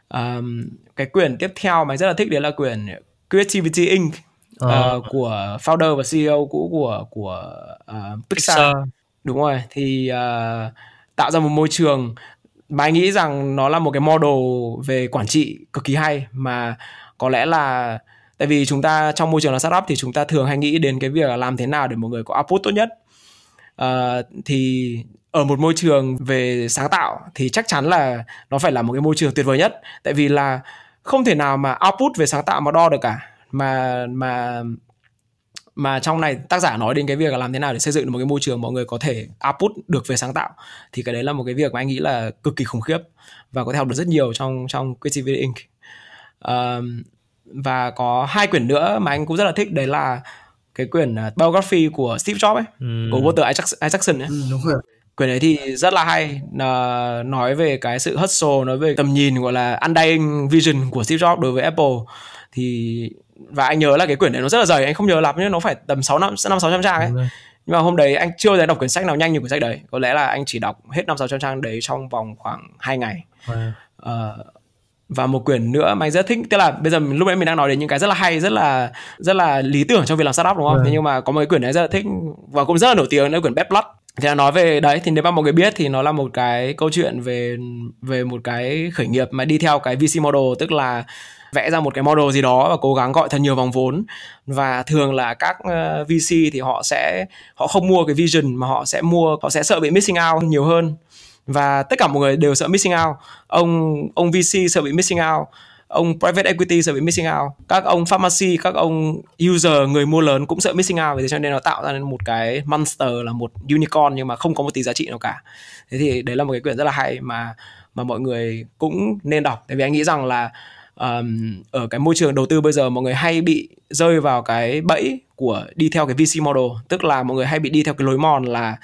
Um, cái quyển tiếp theo mà rất là thích đấy là quyển Creativity Inc. À. uh, của founder và CEO cũ của của uh, Pixar. Pixar. Đúng rồi thì uh, tạo ra một môi trường mà anh nghĩ rằng nó là một cái model về quản trị cực kỳ hay mà có lẽ là tại vì chúng ta trong môi trường là startup thì chúng ta thường hay nghĩ đến cái việc là làm thế nào để một người có output tốt nhất. Uh, thì ở một môi trường về sáng tạo thì chắc chắn là nó phải là một cái môi trường tuyệt vời nhất. Tại vì là không thể nào mà output về sáng tạo mà đo được cả mà mà mà trong này tác giả nói đến cái việc là làm thế nào để xây dựng được một cái môi trường mọi người có thể output được về sáng tạo thì cái đấy là một cái việc mà anh nghĩ là cực kỳ khủng khiếp và có thể học được rất nhiều trong trong Creativity Inc. Um, và có hai quyển nữa mà anh cũng rất là thích đấy là cái quyển uh, biography của Steve Jobs ấy ừ. của Walter Isaacson ấy. Ừ, đúng rồi. Quyển đấy thì rất là hay nói về cái sự hustle nói về tầm nhìn gọi là undying vision của Steve Jobs đối với Apple thì và anh nhớ là cái quyển đấy nó rất là dày anh không nhớ lắm nhưng nó phải tầm sáu năm năm sáu trăm trang ấy nhưng mà hôm đấy anh chưa thấy đọc quyển sách nào nhanh như quyển sách đấy có lẽ là anh chỉ đọc hết năm sáu trăm trang đấy trong vòng khoảng 2 ngày wow. uh, và một quyển nữa mà anh rất thích tức là bây giờ lúc nãy mình đang nói đến những cái rất là hay rất là rất là lý tưởng trong việc làm startup đúng không? Ừ. Thế nhưng mà có một cái quyển này rất là thích và cũng rất là nổi tiếng nữa quyển Bad Blood thì là nói về đấy thì nếu mà mọi người biết thì nó là một cái câu chuyện về về một cái khởi nghiệp mà đi theo cái VC model tức là vẽ ra một cái model gì đó và cố gắng gọi thật nhiều vòng vốn. Và thường là các ờ, VC thì họ sẽ, họ không mua cái vision mà họ sẽ mua, họ sẽ sợ bị missing out nhiều hơn. Và tất cả mọi người đều sợ missing out. Ông ông VC sợ bị missing out. Ông private equity sợ bị missing out. Các ông pharmacy, các ông user, người mua lớn cũng sợ missing out. Vì thế cho nên nó tạo ra nên một cái monster là một unicorn nhưng mà không có một tí giá trị nào cả. Thế thì đấy là một cái quyển rất là hay mà mà mọi người cũng nên đọc. Tại vì anh nghĩ rằng là um, ở cái môi trường đầu tư bây giờ mọi người hay bị rơi vào cái bẫy của đi theo cái VC model tức là mọi người hay bị đi theo cái lối mòn là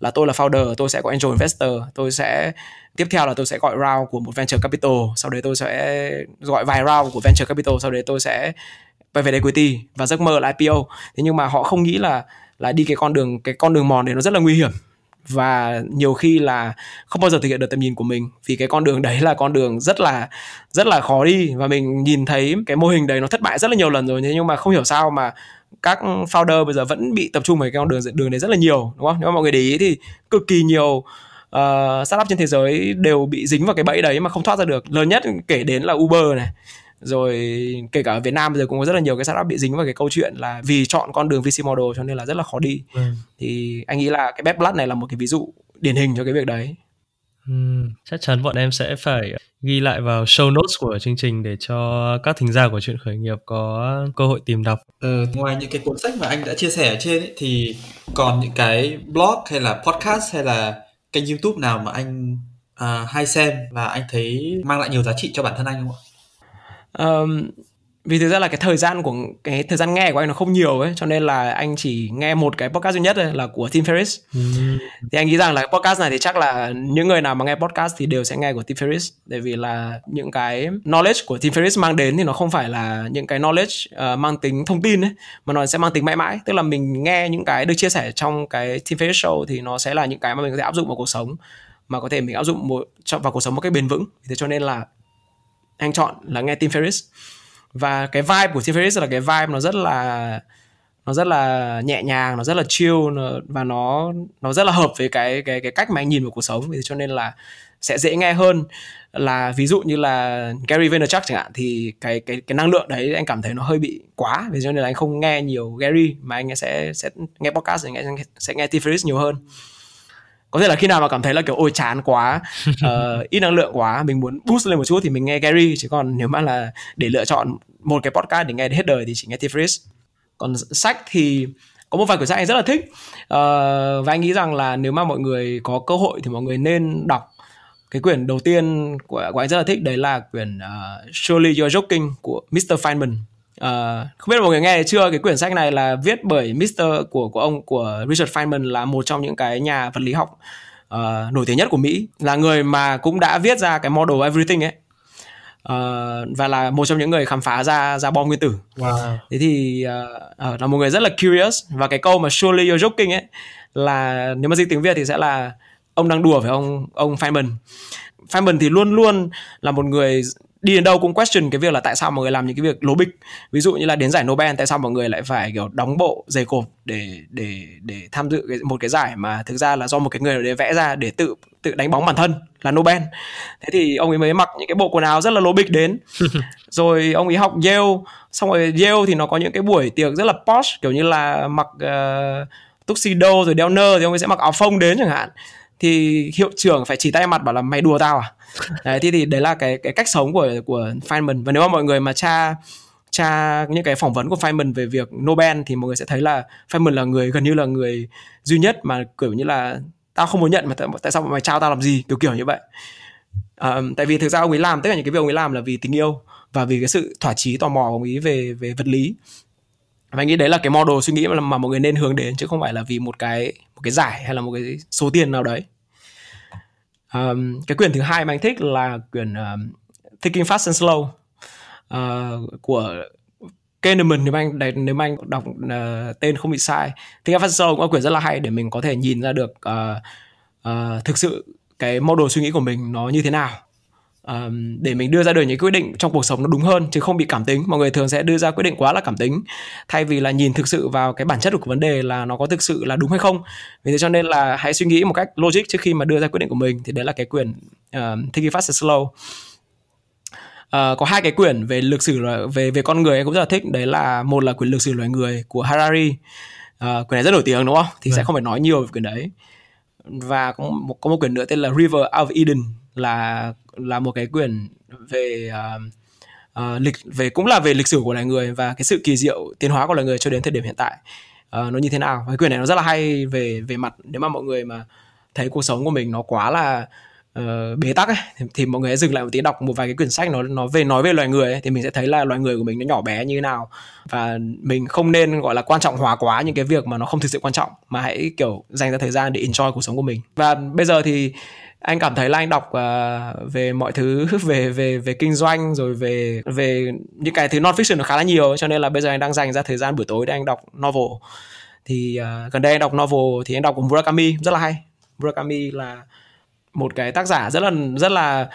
là tôi là founder tôi sẽ có angel investor tôi sẽ tiếp theo là tôi sẽ gọi round của một venture capital sau đấy tôi sẽ gọi vài round của venture capital sau đấy tôi sẽ private equity và giấc mơ là IPO thế nhưng mà họ không nghĩ là là đi cái con đường cái con đường mòn đấy nó rất là nguy hiểm và nhiều khi là không bao giờ thực hiện được tầm nhìn của mình vì cái con đường đấy là con đường rất là rất là khó đi. Và mình nhìn thấy cái mô hình đấy nó thất bại rất là nhiều lần rồi thế nhưng mà không hiểu sao mà các founder bây giờ vẫn bị tập trung vào cái con đường đường đấy rất là nhiều đúng không? Nếu mà mọi người để ý thì cực kỳ nhiều uh, startup trên thế giới đều bị dính vào cái bẫy đấy mà không thoát ra được. Lớn nhất kể đến là Uber này rồi kể cả ở Việt Nam bây giờ cũng có rất là nhiều cái startup bị dính vào cái câu chuyện là vì chọn con đường VC model cho nên là rất là khó đi ừ. thì anh nghĩ là cái Bad Blood này là một cái ví dụ điển hình cho cái việc đấy ừ, chắc chắn bọn em sẽ phải ghi lại vào show notes của chương trình để cho các thính giả của chuyện khởi nghiệp có cơ hội tìm đọc. Ờ, ngoài những cái cuốn sách mà anh đã chia sẻ ở trên ấy, thì còn những cái blog hay là podcast hay là kênh YouTube nào mà anh uh, hay xem và anh thấy mang lại nhiều giá trị cho bản thân anh không ạ? Um, vì thực ra là cái thời gian của cái thời gian nghe của anh nó không nhiều ấy cho nên là anh chỉ nghe một cái podcast duy nhất ấy, là của Tim Ferriss. Mm. thì anh nghĩ rằng là podcast này thì chắc là những người nào mà nghe podcast thì đều sẽ nghe của Tim Ferriss. Tại vì là những cái knowledge của Tim Ferriss mang đến thì nó không phải là những cái knowledge uh, mang tính thông tin ấy mà nó sẽ mang tính mãi mãi. Tức là mình nghe những cái được chia sẻ trong cái Tim Ferriss show thì nó sẽ là những cái mà mình có thể áp dụng vào cuộc sống mà có thể mình áp dụng một, vào cuộc sống một cách bền vững. Thế cho nên là anh chọn là nghe Tim ferris và cái vibe của Tim ferris là cái vibe nó rất là, nó rất là nhẹ nhàng, nó rất là chill và nó nó rất là hợp với cái cái cái cách mà anh nhìn vào cuộc sống. Vì cho nên là sẽ dễ nghe hơn. Là ví dụ như là Gary Vaynerchuk chẳng hạn, thì cái cái cái năng lượng đấy anh cảm thấy nó hơi bị quá. Vì cho nên là anh không nghe nhiều Gary, mà anh sẽ sẽ nghe podcast thì nghe sẽ nghe Tim ferris nhiều hơn có thể là khi nào mà cảm thấy là kiểu ôi chán quá uh, ít năng lượng quá mình muốn boost lên một chút thì mình nghe Gary. Chứ còn nếu mà là để lựa chọn một cái podcast để nghe hết đời thì chỉ nghe Tim Ferriss còn sách thì có một vài quyển sách anh rất là thích. Uh, và anh nghĩ rằng là nếu mà mọi người có cơ hội thì mọi người nên đọc. Cái quyển đầu tiên của, của anh rất là thích đấy là quyển uh, Surely You're Joking của Mr. Feynman Uh, không biết mọi người nghe chưa cái quyển sách này là viết bởi Mr của của ông của Richard Feynman là một trong những cái nhà vật lý học uh, nổi tiếng nhất của Mỹ là người mà cũng đã viết ra cái model everything ấy uh, và là một trong những người khám phá ra ra bom nguyên tử. Wow. Thế thì uh, uh, là một người rất là curious và cái câu mà surely you're joking ấy là nếu mà dịch tiếng Việt thì sẽ là ông đang đùa với ông ông Feynman. Feynman thì luôn luôn là một người đi đến đâu cũng question cái việc là tại sao mọi người làm những cái việc lố bịch. Ví dụ như là đến giải Nobel tại sao mọi người lại phải kiểu đóng bộ giày cộp để để để tham dự cái, một cái giải mà thực ra là do một cái người để vẽ ra để tự tự đánh bóng bản thân là Nobel. Thế thì ông ấy mới mặc những cái bộ quần áo rất là lố bịch đến. Rồi ông ấy học Yale xong rồi Yale thì nó có những cái buổi tiệc rất là posh kiểu như là mặc uh, tuxedo rồi đeo nơ thì ông ấy sẽ mặc áo phông đến chẳng hạn thì hiệu trưởng phải chỉ tay mặt bảo là mày đùa tao à? Đấy thì, thì đấy là cái cái cách sống của của Feynman. Và nếu mà mọi người mà tra tra những cái phỏng vấn của Feynman về việc Nobel thì mọi người sẽ thấy là Feynman là người gần như là người duy nhất mà kiểu như là tao không muốn nhận mà tại, tại sao mày trao tao làm gì? Kiểu kiểu như vậy. À, tại vì thực ra ông ấy làm tất cả những cái việc ông ấy làm là vì tình yêu và vì cái sự thỏa chí tò mò của ông ấy về về vật lý và nghĩ đấy là cái model suy nghĩ mà, mà mọi người nên hướng đến chứ không phải là vì một cái một cái giải hay là một cái số tiền nào đấy. Um, cái quyển thứ hai mà anh thích là quyển um, Thinking Fast and Slow. Uh, của Kahneman nếu anh nếu anh đọc uh, tên không bị sai. Thinking Fast and Slow cũng là quyển rất là hay để mình có thể nhìn ra được uh, uh, thực sự cái model suy nghĩ của mình nó như thế nào um, để mình đưa ra được những quyết định trong cuộc sống nó đúng hơn chứ không bị cảm tính. Mọi người thường sẽ đưa ra quyết định quá là cảm tính thay vì là nhìn thực sự vào cái bản chất của vấn đề là nó có thực sự là đúng hay không. Vì thế cho nên là hãy suy nghĩ một cách logic trước khi mà đưa ra quyết định của mình thì đấy là cái quyển uh, Thinking Fast and Slow. Uh, có hai cái quyển về lịch sử về về con người em cũng rất là thích. Đấy là một là quyển lịch sử loài người của Harari. Uh, quyển này rất nổi tiếng đúng không? Thì Đấy. sẽ vâng. không phải nói nhiều về quyển đấy. Và có một, có một quyển nữa tên là River of Eden là là một cái quyển về uh, uh, lịch về cũng là về lịch sử của loài người và cái sự kỳ diệu tiến hóa của loài người cho đến thời điểm hiện tại. Uh, nó như thế nào? Cái quyển này nó rất là hay về về mặt nếu mà mọi người mà thấy cuộc sống của mình nó quá là uh, bế tắc ấy, thì, thì mọi người hãy dừng lại một tí đọc một vài cái quyển sách nó nó về nói về loài người ấy, thì mình sẽ thấy là loài người của mình nó nhỏ bé như thế nào. Và mình không nên gọi là quan trọng hóa quá những cái việc mà nó không thực sự quan trọng mà hãy kiểu dành ra thời gian để enjoy cuộc sống của mình. Và bây giờ thì anh cảm thấy là anh đọc uh, về mọi thứ về về về kinh doanh rồi về về những cái thứ non fiction nó khá là nhiều cho nên là bây giờ anh đang dành ra thời gian buổi tối để anh đọc novel. Thì uh, gần đây anh đọc novel thì anh đọc của Murakami rất là hay. Murakami là một cái tác giả rất là rất là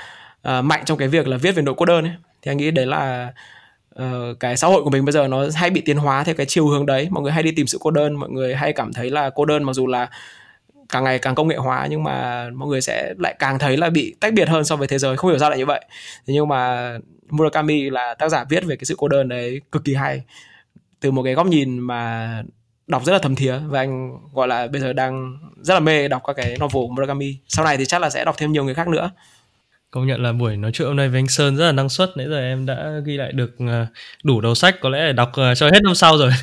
uh, mạnh trong cái việc là viết về nội cô đơn ấy. Thì anh nghĩ đấy là uh, cái xã hội của mình bây giờ nó hay bị tiến hóa theo cái chiều hướng đấy. Mọi người hay đi tìm sự cô đơn mọi người hay cảm thấy là cô đơn mặc dù là càng ngày càng công nghệ hóa nhưng mà mọi người sẽ lại càng thấy là bị tách biệt hơn so với thế giới. Không hiểu sao lại như vậy. Thế nhưng mà Murakami là tác giả viết về cái sự cô đơn đấy cực kỳ hay. Từ một cái góc nhìn mà đọc rất là thầm thía và anh gọi là bây giờ đang rất là mê đọc các cái novel của Murakami. Sau này thì chắc là sẽ đọc thêm nhiều người khác nữa. Công nhận là buổi nói chuyện hôm nay với anh Sơn rất là năng suất. Nãy giờ em đã ghi lại được ờ, đủ đầu sách. Có lẽ là đọc ờ, cho hết năm sau rồi.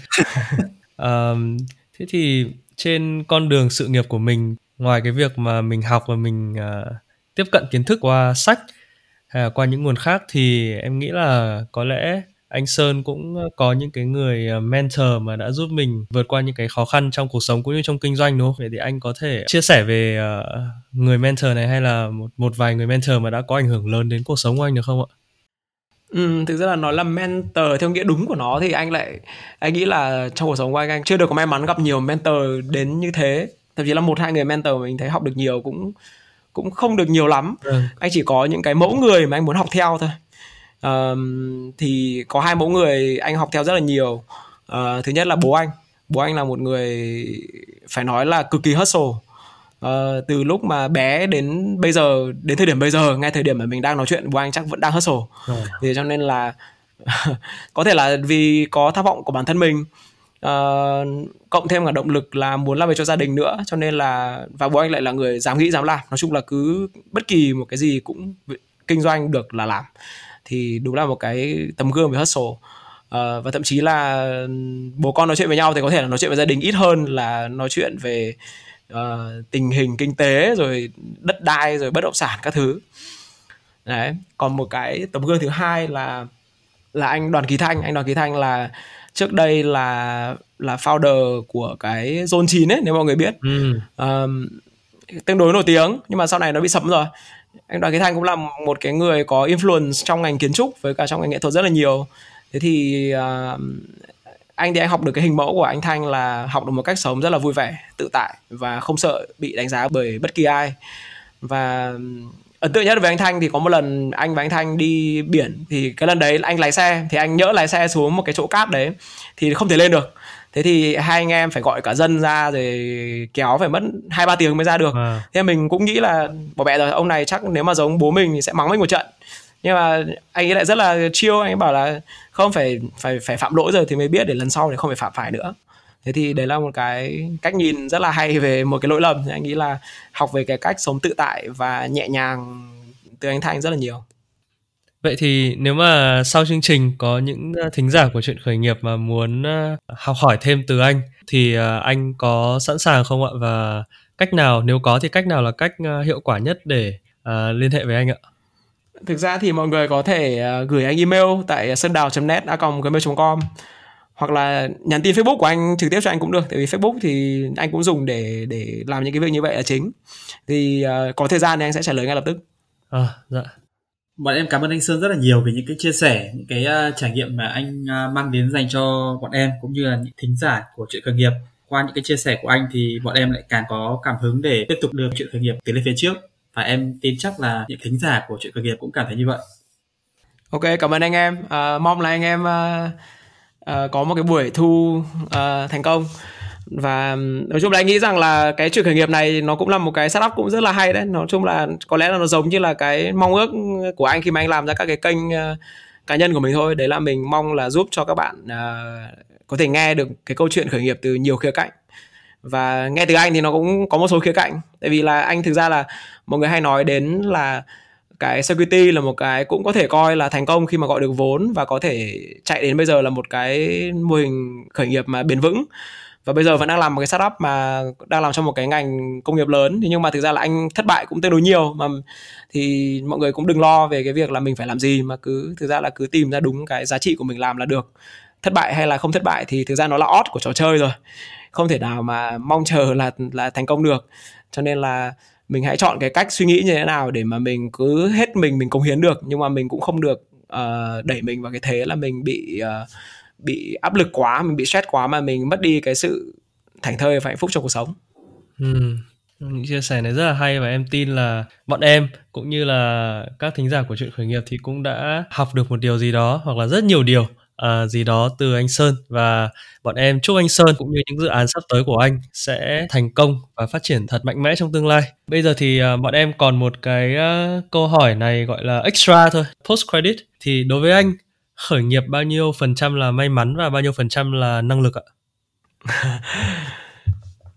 Um, thế thì trên con đường sự nghiệp của mình ngoài cái việc mà mình học và mình uh, tiếp cận kiến thức qua sách hay là qua những nguồn khác thì em nghĩ là có lẽ anh Sơn cũng có những cái người à, mentor mà đã giúp mình vượt qua những cái khó khăn trong cuộc sống cũng như trong kinh doanh đúng không? Vậy thì anh có thể chia sẻ về uh, người mentor này hay là một một vài người mentor mà đã có ảnh hưởng lớn đến cuộc sống của anh được không ạ? Ừ, thực ra là nói là mentor theo nghĩa đúng của nó thì anh lại anh nghĩ là trong cuộc sống của anh anh chưa được có may mắn gặp nhiều mentor đến như thế. Thậm chí là một hai người mentor mình thấy học được nhiều cũng cũng không được nhiều lắm. Ừ. anh chỉ có những cái mẫu người mà anh muốn học theo thôi. Um, thì có hai mẫu người anh học theo rất là nhiều. Uh, thứ nhất là bố anh. Bố anh là một người phải nói là cực kỳ hustle uh, từ lúc mà bé đến bây giờ đến thời điểm bây giờ ngay thời điểm mà mình đang nói chuyện bố anh chắc vẫn đang hustle. Ừ. thì cho nên là có thể là vì có tham vọng của bản thân mình uh, cộng thêm cả động lực là muốn làm việc cho gia đình nữa cho nên là và bố anh lại là người dám nghĩ dám làm. Nói chung là cứ bất kỳ một cái gì cũng kinh doanh được là làm. Thì đúng là một cái tấm gương về hustle. Uh, và thậm chí là bố con nói chuyện với nhau thì có thể là nói chuyện với gia đình ít hơn là nói chuyện về uh, tình hình kinh tế rồi đất đai rồi bất động sản các thứ. Đấy còn một cái tấm gương thứ hai là là anh đoàn kỳ thanh. Anh đoàn kỳ thanh là trước đây là là founder của cái zone 9 ấy nếu mọi người biết. Ừ. um, tương đối nổi tiếng nhưng mà sau này nó bị sập rồi. Anh đoàn kế thanh cũng là một cái người có influence trong ngành kiến trúc với cả trong ngành nghệ thuật rất là nhiều. Thế thì uh, anh thì anh học được cái hình mẫu của anh thanh là học được một cách sống rất là vui vẻ tự tại và không sợ bị đánh giá bởi bất kỳ ai. Và ấn tượng nhất với anh thanh thì có một lần anh và anh thanh đi biển thì cái lần đấy anh lái xe thì anh nhỡ lái xe xuống một cái chỗ cát đấy thì không thể lên được. Thế thì hai anh em phải gọi cả dân ra rồi kéo phải mất hai ba tiếng mới ra được. À. thế mình cũng nghĩ là bỏ mẹ rồi ông này chắc nếu mà giống bố mình thì sẽ mắng mình một trận nhưng mà anh ấy lại rất là chiêu anh ấy bảo là không phải phải phải phạm lỗi rồi thì mới biết để lần sau thì không phải phạm phải nữa. Thế thì đấy là một cái cách nhìn rất là hay về một cái lỗi lầm. Anh nghĩ là học về cái cách sống tự tại và nhẹ nhàng từ anh thanh rất là nhiều. Vậy thì nếu mà sau chương trình có những ờ, thính giả của chuyện khởi nghiệp mà muốn ờ, học hỏi thêm từ anh thì ờ, anh có sẵn sàng không ạ? Và cách nào nếu có thì cách nào là cách hiệu quả nhất để uh, liên hệ với anh ạ? Thực ra thì mọi người có thể uh, gửi anh email tại sơn đào.net gmail.com hoặc là nhắn tin Facebook của anh trực tiếp cho anh cũng được. Tại vì Facebook thì anh cũng dùng để để làm những cái việc như vậy là chính. Thì uh, có thời gian thì anh sẽ trả lời ngay lập tức. À, dạ. Bọn em cảm ơn anh Sơn rất là nhiều về những cái chia sẻ những cái uh, trải nghiệm mà anh uh, mang đến dành cho bọn em cũng như là những thính giả của chuyện khởi nghiệp. Qua những cái chia sẻ của anh thì bọn em lại càng có cảm hứng để tiếp tục đưa chuyện khởi nghiệp tiến lên phía trước và em tin chắc là những thính giả của chuyện khởi nghiệp cũng cảm thấy như vậy. Ok cảm ơn anh em. À, mong là anh em à, à, có một cái buổi thu à, thành công. Và nói chung là anh nghĩ rằng là cái chuyện khởi nghiệp này nó cũng là một cái setup cũng rất là hay đấy. Nói chung là có lẽ là nó giống như là cái mong ước của anh khi mà anh làm ra các cái kênh uh, cá nhân của mình thôi. Đấy là mình mong là giúp cho các bạn uh, có thể nghe được cái câu chuyện khởi nghiệp từ nhiều khía cạnh và nghe từ anh thì nó cũng có một số khía cạnh. Tại vì là anh thực ra là mọi người hay nói đến là cái security là một cái cũng có thể coi là thành công khi mà gọi được vốn và có thể chạy đến bây giờ là một cái mô hình khởi nghiệp mà bền vững. Và bây giờ vẫn đang làm một cái startup mà đang làm trong một cái ngành công nghiệp lớn. Thì nhưng mà thực ra là anh thất bại cũng tương đối nhiều. Mà thì mọi người cũng đừng lo về cái việc là mình phải làm gì. Mà cứ, thực ra là cứ tìm ra đúng cái giá trị của mình làm là được. Thất bại hay là không thất bại thì thực ra nó là odd của trò chơi rồi không thể nào mà mong chờ là là thành công được cho nên là mình hãy chọn cái cách suy nghĩ như thế nào để mà mình cứ hết mình mình cống hiến được nhưng mà mình cũng không được uh, đẩy mình vào cái thế là mình bị uh, bị áp lực quá mình bị stress quá mà mình mất đi cái sự thảnh thơi và hạnh phúc trong cuộc sống ừ. những chia sẻ này rất là hay và em tin là bọn em cũng như là các thính giả của chuyện khởi nghiệp thì cũng đã học được một điều gì đó hoặc là rất nhiều điều uh, gì đó từ anh Sơn và bọn em chúc anh Sơn cũng như những dự án sắp tới của anh sẽ thành công và phát triển thật mạnh mẽ trong tương lai. Bây giờ thì uh, bọn em còn một cái uh, câu hỏi này gọi là extra thôi, post credit thì đối với anh khởi nghiệp bao nhiêu phần trăm là may mắn và bao nhiêu phần trăm là năng lực ạ?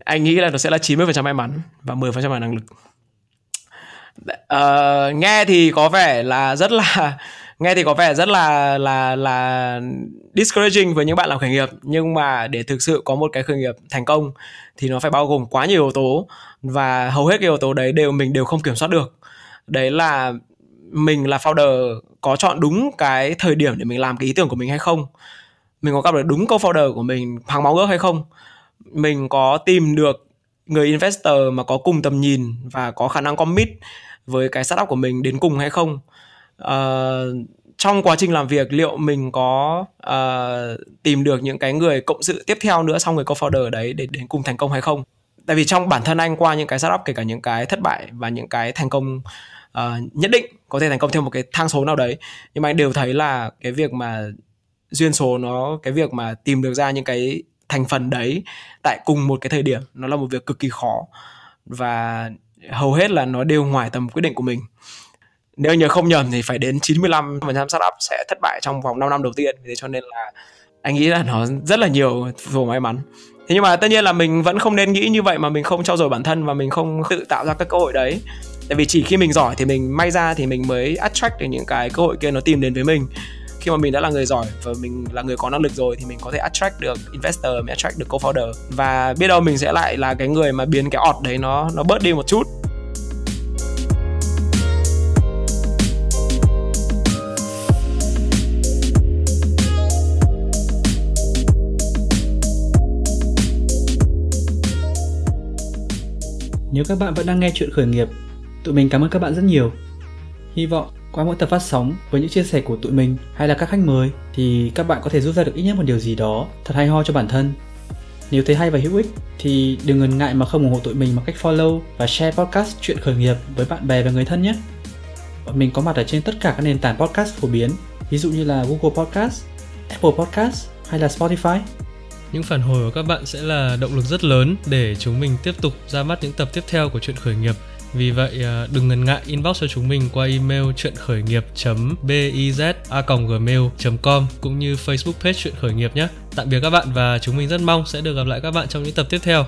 anh nghĩ là nó sẽ là 90% may mắn và 10% là năng lực. Uh, nghe thì có vẻ là rất là nghe thì có vẻ rất là là là discouraging với những bạn làm khởi nghiệp, nhưng mà để thực sự có một cái khởi nghiệp thành công thì nó phải bao gồm quá nhiều yếu tố và hầu hết cái yếu tố đấy đều mình đều không kiểm soát được. Đấy là mình là founder có chọn đúng cái thời điểm để mình làm cái ý tưởng của mình hay không? Mình có gặp được đúng co-founder của mình hàng máu ước hay không? Mình có tìm được người investor mà có cùng tầm nhìn và có khả năng commit với cái startup của mình đến cùng hay không? Uh, trong quá trình làm việc liệu mình có uh, tìm được những cái người cộng sự tiếp theo nữa sau người co-founder đấy để đến cùng thành công hay không? Tại vì trong bản thân anh qua những cái startup kể cả những cái thất bại và những cái thành công uh, nhất định có thể thành công theo một cái thang số nào đấy nhưng mà anh đều thấy là cái việc mà duyên số nó cái việc mà tìm được ra những cái thành phần đấy tại cùng một cái thời điểm nó là một việc cực kỳ khó và hầu hết là nó đều ngoài tầm quyết định của mình nếu nhớ không nhầm thì phải đến 95% startup sẽ thất bại trong vòng 5 năm đầu tiên. Thế cho nên là anh nghĩ là nó rất là nhiều dù may mắn. Thế nhưng mà tất nhiên là mình vẫn không nên nghĩ như vậy mà mình không trau dồi bản thân và mình không tự tạo ra các cơ hội đấy. Tại vì chỉ khi mình giỏi thì mình may ra thì mình mới attract được những cái cơ hội kia nó tìm đến với mình. Khi mà mình đã là người giỏi và mình là người có năng lực rồi thì mình có thể attract được investor, mình attract được co-founder. Và biết đâu mình sẽ lại là cái người mà biến cái ọt đấy nó nó bớt đi một chút. Nếu các bạn vẫn đang nghe chuyện khởi nghiệp, tụi mình cảm ơn các bạn rất nhiều. Hy vọng qua mỗi tập phát sóng với những chia sẻ của tụi mình hay là các khách mời thì các bạn có thể rút ra được ít nhất một điều gì đó thật hay ho cho bản thân. Nếu thấy hay và hữu ích thì đừng ngần ngại mà không ủng hộ tụi mình bằng cách follow và share podcast chuyện khởi nghiệp với bạn bè và người thân nhé. Bọn mình có mặt ở trên tất cả các nền tảng podcast phổ biến, ví dụ như là Google Podcast, Apple Podcast hay là Spotify. Những phản hồi của các bạn sẽ là động lực rất lớn để chúng mình tiếp tục ra mắt những tập tiếp theo của chuyện khởi nghiệp. Vì vậy à, đừng ngần ngại inbox cho chúng mình qua email chuyện khởi nghiệp gmail com cũng như Facebook page chuyện khởi nghiệp nhé. Tạm biệt các bạn và chúng mình rất mong sẽ được gặp lại các bạn trong những tập tiếp theo.